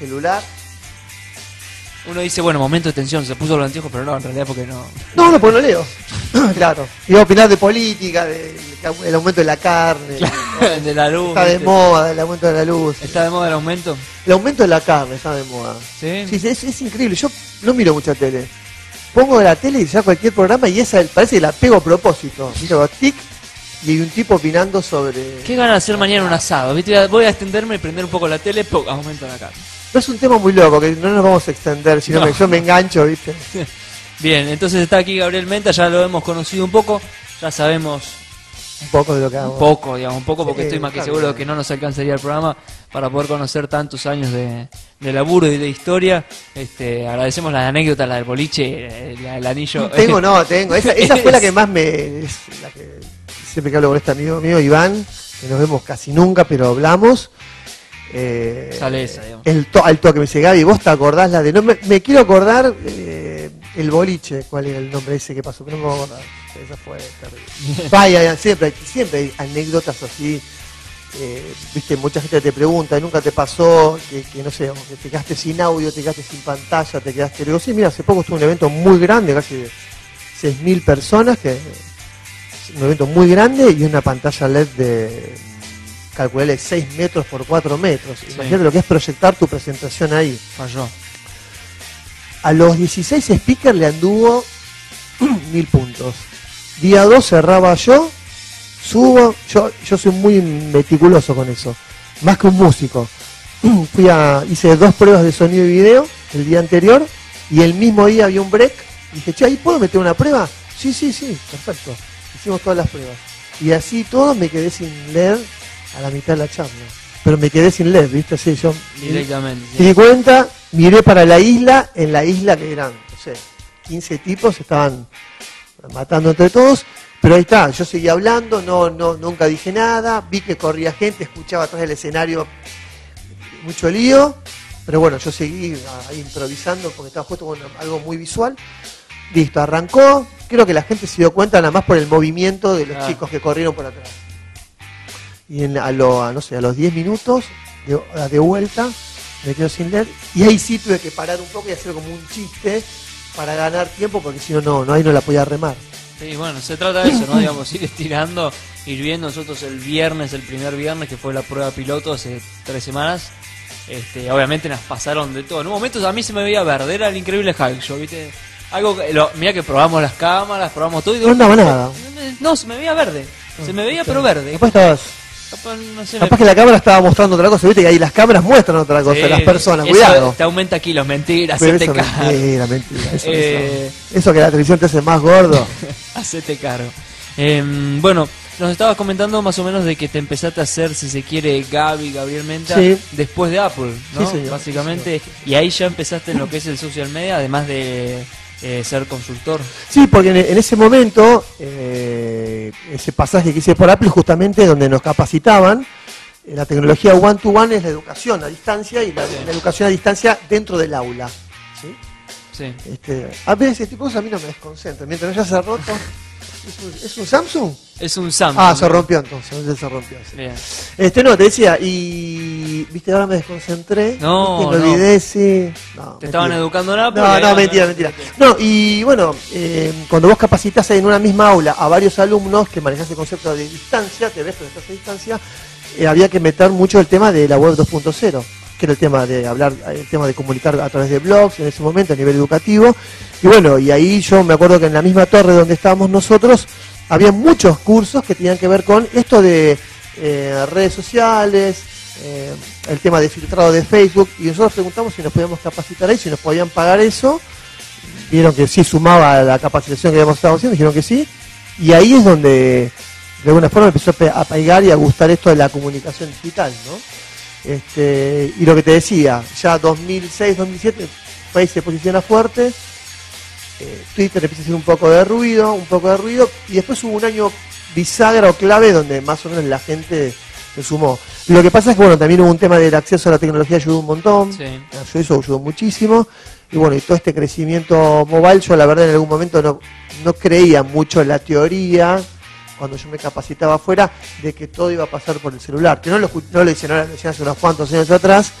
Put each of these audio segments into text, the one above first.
celular. Uno dice, bueno, momento de tensión, se puso los anteojos, pero no, en realidad porque no. No, no, porque no leo. claro. Iba a opinar de política, de- del aumento de la carne. de la luz. Está de moda el aumento de la luz. ¿Está de moda el aumento? El aumento de la carne está de moda. Sí. Sí, sí, es, es increíble. Yo no miro mucha tele. Pongo la tele y ya cualquier programa y esa parece que la pego a propósito. Miro tic y hay un tipo opinando sobre. ¿Qué ganas de hacer mañana un asado? ¿Viste? Voy a extenderme y prender un poco la tele, ¡pum! aumento la carne. No es un tema muy loco, que no nos vamos a extender, sino No. yo me engancho, ¿viste? Bien, entonces está aquí Gabriel Menta, ya lo hemos conocido un poco, ya sabemos Un poco de lo que hago. un poco, digamos, un poco, porque Sí, estoy más que seguro de que no nos alcanzaría el programa para poder conocer tantos años de, de laburo y de historia. Este, agradecemos las anécdotas, la del boliche, el, el anillo. Tengo, no, tengo. Esa, esa fue la que más me. es la que siempre que hablo con este amigo mío, Iván, que nos vemos casi nunca, pero hablamos. Eh, Sale esa, digamos. El to, al toque me dice, Gaby, vos te acordás la de. No, me, me quiero acordar eh, el boliche, cuál era el nombre ese que pasó, pero no me voy a acordar. Esa fue terrible. Vaya, siempre, hay- siempre hay anécdotas así. eh, viste, mucha gente te pregunta, ¿nunca te pasó que, que, no sé, que te quedaste sin audio, te quedaste sin pantalla, te quedaste... Le digo, sí, mira, hace poco estuvo un evento muy grande, casi de 6.000 personas, que un evento muy grande y una pantalla LED de, calculé 6 metros por 4 metros. Imagínate lo que es proyectar tu presentación ahí. Falló. A los 16 speakers le anduvo mil puntos. Día 2 cerraba yo, subo, yo, yo soy muy meticuloso con eso, más que un músico. Fui a, hice dos pruebas de sonido y video el día anterior y el mismo día había un break. Dije, che, ¿ahí puedo meter una prueba? Sí, sí, sí, perfecto. Hicimos todas las pruebas. Y así todo me quedé sin leer a la mitad de la charla. Pero me quedé sin leer, ¿viste? Sí, yo Directamente. me di cuenta, miré para la isla, en la isla que eran, no sé, 15 tipos, estaban matando entre todos, pero ahí está, yo seguía hablando, no, no, nunca dije nada, vi que corría gente, escuchaba atrás del escenario mucho lío, pero bueno, yo seguí ahí improvisando porque estaba justo con algo muy visual. Listo, arrancó, creo que la gente se dio cuenta nada más por el movimiento de los Ah. chicos que corrieron por atrás. Y en, a, lo, a, no sé, a los 10 minutos de, de vuelta me quedo sin leer y ahí sí tuve que parar un poco y hacer como un chiste para ganar tiempo porque si no, no, no, ahí no la podía remar. Sí, bueno, se trata de eso, ¿no? Digamos, ir estirando, ir viendo nosotros el viernes, el primer viernes, que fue la prueba piloto hace tres semanas. Este, obviamente nos pasaron de todo. En un momento a mí se me veía verde, era el increíble Hulk, yo, ¿viste? Algo que, lo, mira que probamos las cámaras, probamos todo y No andaba nada. No, se me veía verde. Se me veía pero verde. Capaz, estabas, Capaz, no sé, capaz me- que la cámara estaba mostrando otra cosa, viste que ahí las cámaras muestran otra cosa, Sí, las personas, eso cuidado. Te aumenta kilos, mentira, Pero hacete eso cargo. mentira, mentira. Eso, Eh, eso- eso que la televisión te hace más gordo. Hacete cargo. Em, bueno, nos estabas comentando más o menos de que te empezaste a hacer, si se quiere, Gaby, Gabriel Menta, Sí. después de Apple, ¿no? Sí, señor. Básicamente. Y ahí ya empezaste en lo que es el social media, además de eh, ser consultor. Sí, porque en, en ese momento, eh, ese pasaje que hice por Apple, justamente donde nos capacitaban, eh, la tecnología one-to-one es la educación a distancia y la, la educación a distancia dentro del aula. ¿sí? Sí. Este, a veces este tipo de cosas a mí no me desconcentran. Mientras ya se roto. ¿Es un, es un Samsung? Es un Samsung. Ah, se rompió entonces, entonces se rompió. sí. Bien. Este no, te decía, y viste, ahora me desconcentré. No, viste, me no. olvidé, sí. No, Te estaban educando en Apple. No, no, mentira, mentira. No, y bueno, eh, cuando vos capacitas en una misma aula a varios alumnos que manejas el concepto de distancia, te ves pero estás a distancia, eh, había que meter mucho el tema de la web 2.0, que era el tema de hablar, el tema de comunicar a través de blogs en ese momento a nivel educativo. Y bueno, y ahí yo me acuerdo que en la misma torre donde estábamos nosotros, había muchos cursos que tenían que ver con esto de eh, redes sociales, eh, el tema de filtrado de Facebook, y nosotros preguntamos si nos podíamos capacitar ahí, si nos podían pagar eso, vieron que sí sumaba a la capacitación que habíamos estado haciendo, dijeron que sí, y ahí es donde de alguna forma empezó a pe- a pegar y a gustar esto de la comunicación digital, ¿no? Este, y lo que te decía, ya 2006, 2007, Facebook se posiciona fuerte, eh, Twitter empieza a hacer un poco de ruido, un poco de ruido, y después hubo un año bisagra o clave donde más o menos la gente se sumó. Lo que pasa es que bueno, también hubo un tema del acceso a la tecnología ayudó un montón, Sí. eso ayudó muchísimo, y bueno, y todo este crecimiento mobile, yo la verdad en algún momento no, no creía mucho en la teoría, cuando yo me capacitaba afuera, de que todo iba a pasar por el celular, que no lo, no lo decían ahora, lo decían hace unos cuantos años atrás,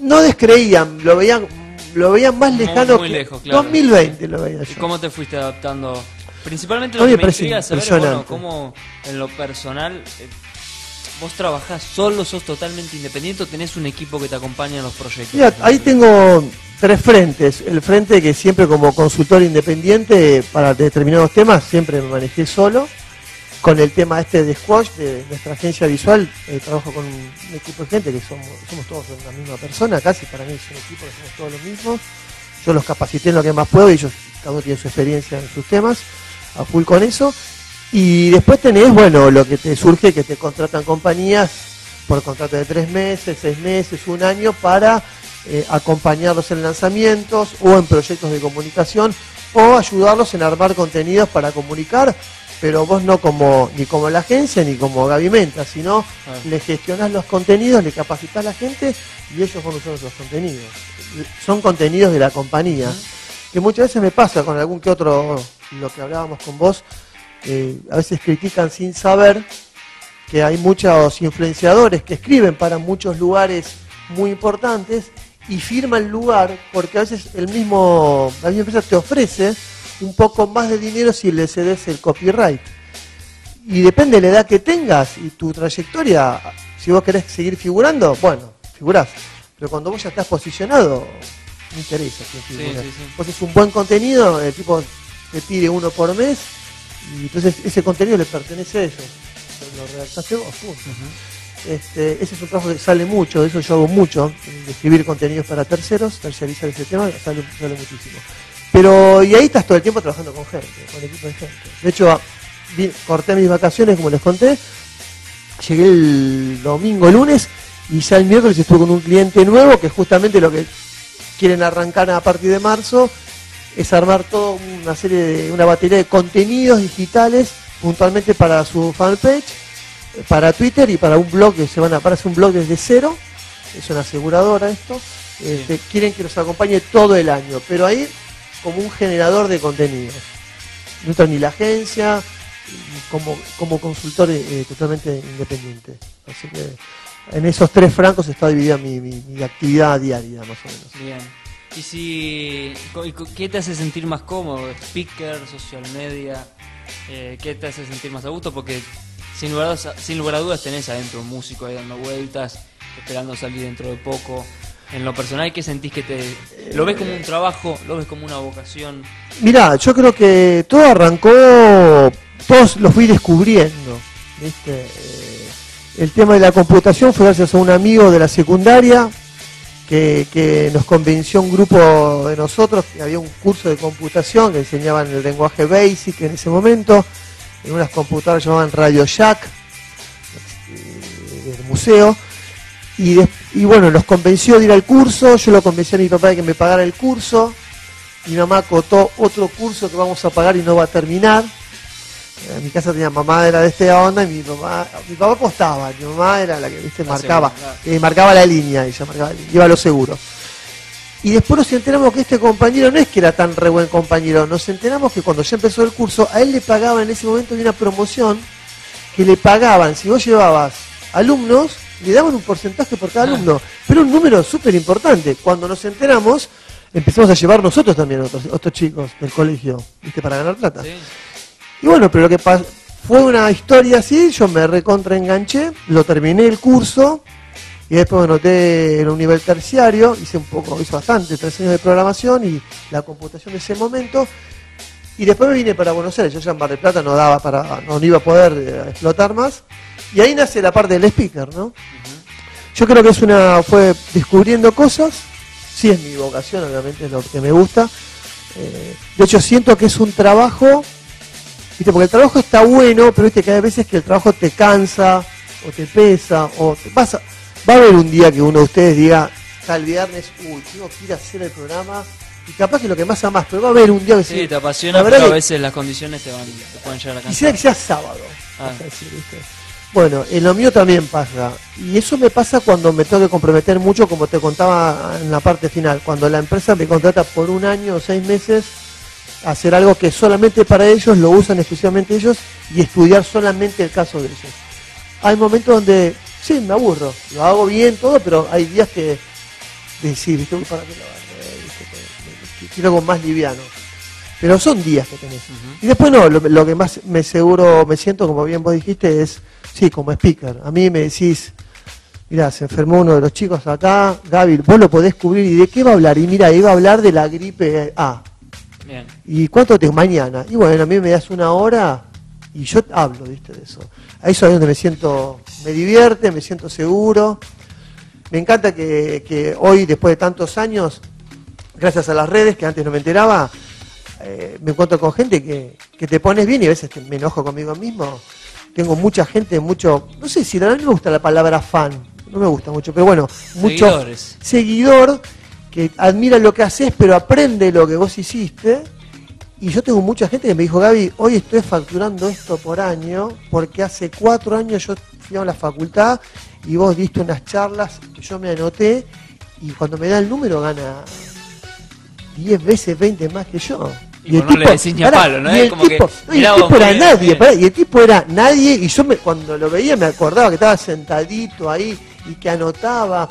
no descreían, lo veían lo veían más lejano muy que lejos, claro. 2020 lo veía ¿Y yo. cómo te fuiste adaptando? Principalmente lo mí que me me parece intriga saber es, bueno, impresionante. cómo en lo personal eh, vos trabajás solo, sos totalmente independiente o tenés un equipo que te acompaña en los proyectos. Mira, ahí tengo tres frentes. El frente que siempre como consultor independiente para determinados temas siempre me manejé solo. Con el tema este de Squash, de nuestra agencia visual, eh, trabajo con un equipo de gente que somos, somos todos la misma persona, casi para mí es un equipo que somos todos los mismos. Yo los capacité en lo que más puedo y ellos, cada uno tiene su experiencia en sus temas, a full con eso. Y después tenés, bueno, lo que te surge, que te contratan compañías por contrato de tres meses, seis meses, un año, para eh, acompañarlos en lanzamientos o en proyectos de comunicación o ayudarlos en armar contenidos para comunicar, pero vos no como ni como la agencia ni como Gavimenta, sino Ah. le gestionás los contenidos, le capacitas a la gente y ellos van usar esos contenidos. Son contenidos de la compañía, que muchas veces me pasa con algún que otro, lo que hablábamos con vos, eh, a veces critican sin saber que hay muchos influenciadores que escriben para muchos lugares muy importantes y firman lugar porque a veces el mismo, la misma empresa te ofrece un poco más de dinero si le cedes el copyright. Y depende de la edad que tengas y tu trayectoria, si vos querés seguir figurando, bueno, figurás. Pero cuando vos ya estás posicionado, no interesa quién figura. sí, sí. Vos es un buen contenido, el tipo te pide uno por mes y entonces ese contenido le pertenece a ellos. Lo redactaste vos, punto. Este, ese es un trabajo que sale mucho, de eso yo hago mucho, de escribir contenidos para terceros, terciarizar ese tema, sale, sale muchísimo. Pero, y ahí estás todo el tiempo trabajando con gente, con equipo de gente. De hecho, corté mis vacaciones, como les conté, llegué el domingo, lunes, y ya el miércoles estuve con un cliente nuevo, que justamente lo que quieren arrancar a partir de marzo es armar toda una serie de, una batería de contenidos digitales puntualmente para su fanpage, eh, para Twitter y para un blog que se van a para hacer un blog desde cero, es una aseguradora esto, este, quieren que los acompañe todo el año, pero ahí como un generador de contenidos. No entra ni la agencia, como, como consultor eh, totalmente independiente. Así que en esos tres francos está dividida mi, mi- mi actividad diaria, más o menos. Bien. ¿Y si qué te hace sentir más cómodo? Speaker, social media, eh, ¿qué te hace sentir más a gusto? Porque sin lugar, a, sin lugar a dudas tenés adentro un músico ahí dando vueltas, esperando salir dentro de poco. En lo personal, ¿qué sentís que te... ¿Lo ves como un trabajo? ¿Lo ves como una vocación? Mirá, yo creo que todo arrancó, todos lo fui descubriendo. ¿viste? Eh, el tema de la computación fue gracias a un amigo de la secundaria que, que nos convenció un grupo de nosotros que había un curso de computación que enseñaban el lenguaje BASIC en ese momento, en unas computadoras llamaban Radio Shack, eh, del museo. Y, des- y bueno, nos convenció de ir al curso, yo lo convencí a mi papá de que me pagara el curso, mi mamá acotó otro curso que vamos a pagar y no va a terminar. En mi casa tenía mamá era de esta onda y mi mamá, mi papá apostaba, mi mamá era la que viste marcaba, eh, marcaba la línea, ella marcaba iba a lo seguro. Y después nos enteramos que este compañero no es que era tan re buen compañero, nos enteramos que cuando ya empezó el curso, a él le pagaban en ese momento de una promoción que le pagaban, si vos llevabas alumnos, le daban un porcentaje por cada Ah. alumno, pero un número súper importante. Cuando nos enteramos, empezamos a llevar nosotros también a otros, otros chicos del colegio, ¿viste? Para ganar plata. ¿Sí? Y bueno, pero lo que pas- fue una historia así, yo me recontra enganché, lo terminé el curso y después me anoté en un nivel terciario, hice un poco, hice bastante, tres años de programación y la computación de ese momento. Y después me vine para Buenos Aires, yo ya en Mar del Plata no daba para, no, no iba a poder eh, explotar más. Y ahí nace la parte del speaker, ¿no? Yo creo que es una, fue descubriendo cosas, sí es mi vocación, obviamente es lo que me gusta. Eh, de hecho siento que es un trabajo ¿Viste? Porque el trabajo está bueno, pero viste que hay veces que el trabajo te cansa, o te pesa, o te pasa. Va a haber un día que uno de ustedes diga, tal viernes, uy, tengo que ir a hacer el programa, y capaz que lo que más más, pero va a haber un día que Sí, te La apasiona, verdad pero a veces las condiciones te, van, te pueden llegar a Quisiera cansar. que sea sábado. Ah. vas a decir, ¿viste? Bueno, en lo mío también pasa. Y eso me pasa cuando me tengo que comprometer mucho, como te contaba en la parte final. Cuando la empresa me contrata por un año o seis meses hacer algo que solamente para ellos, lo usan exclusivamente ellos y estudiar solamente el caso de ellos. Hay momentos donde, sí, me aburro. Lo hago bien todo, pero hay días que decir, ¿viste? Para que lo que- Quiero algo más liviano. Pero son días que tenés. Y después no, lo, lo que más me seguro, me siento, como bien vos dijiste, es, sí, como speaker. A mí me decís, mirá, se enfermó uno de los chicos acá, Gaby, vos lo podés cubrir, ¿y de qué va a hablar? Y mira, iba a hablar de la gripe A. Bien. ¿Y cuánto te mañana? Y bueno, a mí me das una hora y yo hablo, ¿viste? De eso. A eso es donde me siento, me divierte, me siento seguro. Me encanta que, que hoy, después de tantos años, gracias a las redes, que antes no me enteraba, eh, me encuentro con gente que, que te pones bien y a veces te- me enojo conmigo mismo. Tengo mucha gente, mucho, no sé si a mí me gusta la palabra fan, no me gusta mucho, pero bueno, mucho seguidor que admira lo que haces, pero aprende lo que vos hiciste. Y yo tengo mucha gente que me dijo, Gaby, hoy estoy facturando esto por año, porque hace cuatro años yo fui a la facultad y vos diste unas charlas que yo me anoté y cuando me da el número gana 10 veces 20 más que yo. Y vos no le decís ni a palo, ¿no? y el como que, tipo, no, y mirá el vos, tipo era nadie, bien. pará, y el tipo era nadie, y yo me, cuando lo veía me acordaba que estaba sentadito ahí y que anotaba.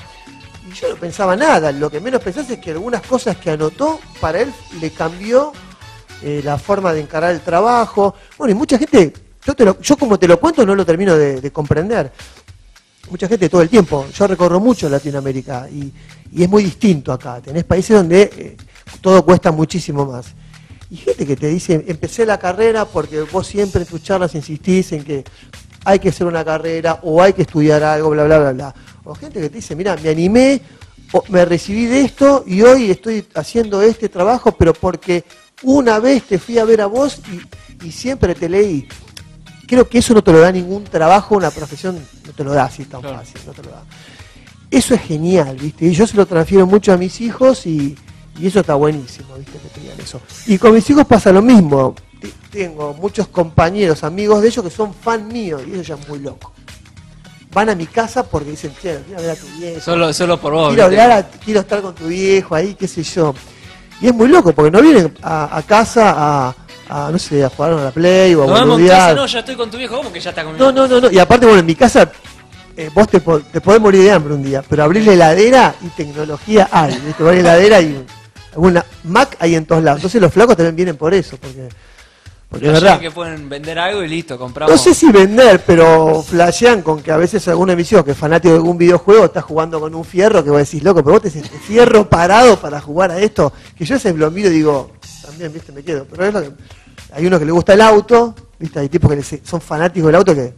Yo no pensaba nada, lo que menos pensás es que algunas cosas que anotó, para él le cambió eh, la forma de encarar el trabajo. Bueno, y mucha gente, yo, te lo- yo como te lo cuento no lo termino de, de comprender. Mucha gente todo el tiempo, yo recorro mucho Latinoamérica y, y es muy distinto acá. Tenés países donde eh, todo cuesta muchísimo más. Y gente que te dice, empecé la carrera porque vos siempre en tus charlas insistís en que hay que hacer una carrera o hay que estudiar algo, bla, bla, bla, bla. O gente que te dice, mira, me animé, me recibí de esto y hoy estoy haciendo este trabajo, pero porque una vez te fui a ver a vos y, y siempre te leí. Creo que eso no te lo da ningún trabajo, una profesión, no te lo da así tan Claro. fácil, no te lo da. Eso es genial, ¿viste? Y yo se lo transfiero mucho a mis hijos y, y eso está buenísimo, ¿viste? Que te digan eso. Y con mis hijos pasa lo mismo. Tengo muchos compañeros, amigos de ellos que son fan míos y eso ya es muy loco. Van a mi casa porque dicen, quiero ver a tu viejo. Solo, solo por vos. quiero hablar, a- quiero estar con tu viejo ahí, qué sé yo. Y es muy loco porque no vienen a, a casa a, a, no sé, a jugar a la Play o a en boludear. casa, no, ya estoy con tu viejo, ¿cómo que ya está conmigo? No, no, no, no. Y aparte, bueno, en mi casa, eh, vos te, te podés morir de hambre un día, pero abrir la heladera y tecnología hay. ¿viste? A la heladera y alguna Mac hay en todos lados. Entonces los flacos también vienen por eso, porque, porque es verdad. que pueden vender algo y listo, compramos. No sé si vender, pero flashean con que a veces mis hijos que es fanático de algún videojuego está jugando con un fierro que vos decís, loco, pero vos tenés este fierro parado para jugar a esto, que yo ese lo miro y digo, también, viste, me quedo. Pero es lo que. Hay uno que le gusta el auto, viste, hay tipos que son fanáticos del auto que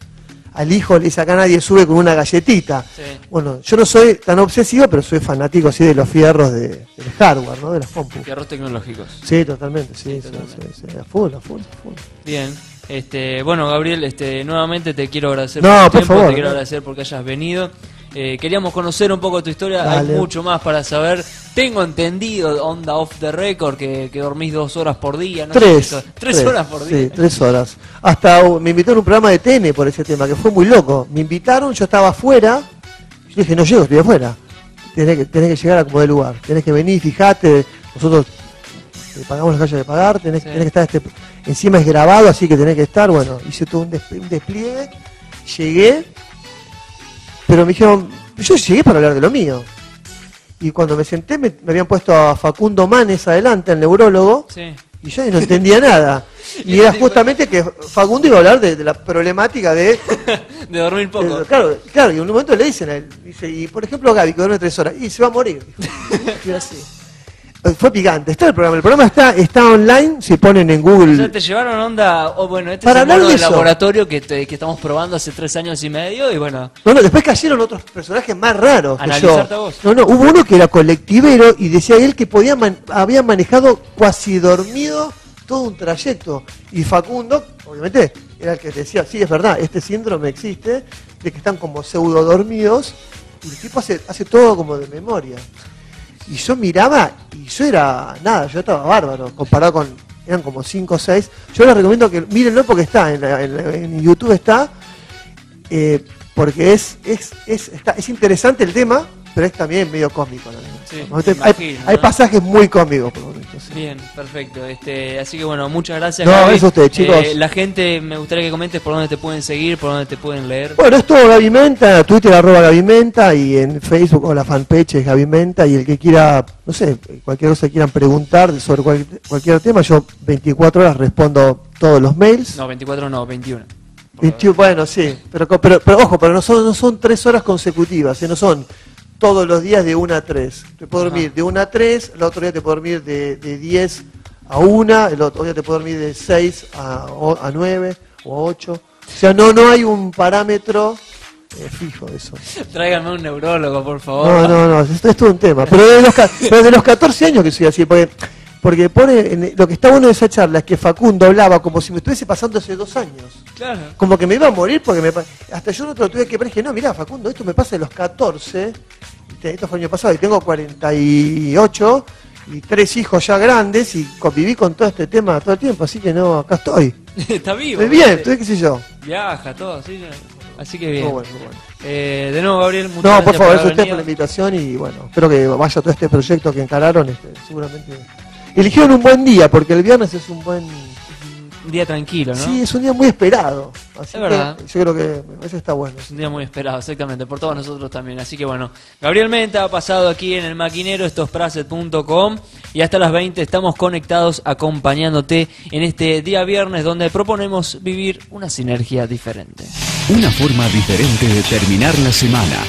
al hijo le dice acá nadie sube con una galletita. Sí. Bueno, yo no soy tan obsesivo, pero soy fanático así de los fierros de, del hardware, ¿no? De las compus. Fierros tecnológicos. Sí, totalmente, sí, Sí, sí, totalmente. sí, sí, a full, a full, a full. Bien. Este, bueno, Gabriel, este, nuevamente te quiero agradecer No, por tu por tiempo, favor, te quiero no. agradecer porque hayas venido. Eh, queríamos conocer un poco tu historia, Dale. hay mucho más para saber. Tengo entendido, onda off the record, que, que dormís dos horas por día. ¿no? Tres. Eso, Tres horas por día. Sí, tres horas. Hasta me invitaron a un programa de TN por ese tema, que fue muy loco. Me invitaron, yo estaba afuera. Yo dije, no llego, estoy afuera. Tenés que, tenés que llegar a como de lugar. Tenés que venir, fijate. Nosotros te pagamos las calles de pagar. Tenés, Sí. tenés que estar, este, encima es grabado, así que tenés que estar. Bueno, hice todo un despliegue. Llegué. Pero me dijeron, yo llegué para hablar de lo mío. Y cuando me senté, me, me habían puesto a Facundo Manes adelante, el neurólogo. Sí. Y yo no entendía nada. Y era justamente que Facundo iba a hablar de, de la problemática de... De dormir poco. de- claro, claro, y en un momento le dicen a él, dice, y por ejemplo Gaby, que duerme tres horas, y se va a morir. Y así. Eh, Fue picante, está el programa. El programa está, está online, si ponen en O sea, Google. te llevaron onda, o bueno, este Para es el mono del eso. laboratorio que, te- que estamos probando hace tres años y medio y bueno, No, no, después cayeron otros personajes más raros que yo. Analizarte a vos. No, no, hubo uno que era colectivero y decía él que podía man- había manejado cuasi dormido todo un trayecto. Y Facundo, obviamente, era el que decía, sí, es verdad, este síndrome existe, de que están como pseudo dormidos, y el tipo hace, hace todo como de memoria. Y yo miraba y yo era nada, yo estaba bárbaro, comparado con, eran como 5 o 6. Yo les recomiendo que mírenlo porque está, en, en YouTube está, eh, porque es, es, es, está- es interesante el tema, pero es también medio cómico. ¿no? Sí, Hay- imagino, hay, ¿no? pasajes muy cómicos. por lo menos. Bien, perfecto. Este, así que bueno, muchas gracias. No, Gaby. a ustedes, chicos. Eh, la gente, me gustaría que comentes por dónde te pueden seguir, por dónde te pueden leer. Bueno, es todo Gaby Menta, Twitter arroba Gaby Menta y en Facebook o la fanpage es Gaby Menta y el que quiera, no sé, cualquier cosa que quieran preguntar sobre cual- cualquier tema, yo 24 horas respondo todos los mails. No, 24 no, 21. 21, bueno, sí, pero, pero, pero ojo, pero no son, no son tres horas consecutivas, ¿eh? no son todos los días de 1 a 3. Te puedo Ajá. dormir de 1 a 3, el otro día te puedo dormir de, de 10 a 1, el otro día te puedo dormir de 6 a, a 9 o a 8. O sea, no, no hay un parámetro eh, fijo de eso. Tráiganme un neurólogo, por favor. No, no, no, esto es todo un tema. Pero desde los, pero desde los 14 años que soy así, porque, porque pone, en- lo que está bueno de esa charla es que Facundo hablaba como si me estuviese pasando hace dos años Claro. como que me iba a morir porque me hasta yo no te lo tuve que ver dije no mirá Facundo esto me pasa de los 14 te- esto fue el año pasado y tengo 48 y tres hijos ya grandes y conviví con todo este tema todo el tiempo así que no acá estoy Está vivo. Estoy bien estoy qué sé yo Viaja, todo, así. Así que bien. Muy bueno, muy bueno. Eh, de nuevo, Gabriel, muchas no gracias por favor eso usted por venido. la invitación y bueno espero que vaya todo este proyecto que encararon este, seguramente eligieron un buen día porque el viernes es un buen Un día tranquilo, ¿no? sí es un día muy esperado así Es que verdad. yo creo que eso está bueno Es un día muy esperado, exactamente, por todos nosotros también. Así que bueno, Gabriel Menta ha pasado aquí en el maquinero, esto es y hasta las 20 estamos conectados acompañándote en este día viernes donde proponemos vivir una sinergia diferente. Una forma diferente de terminar la semana.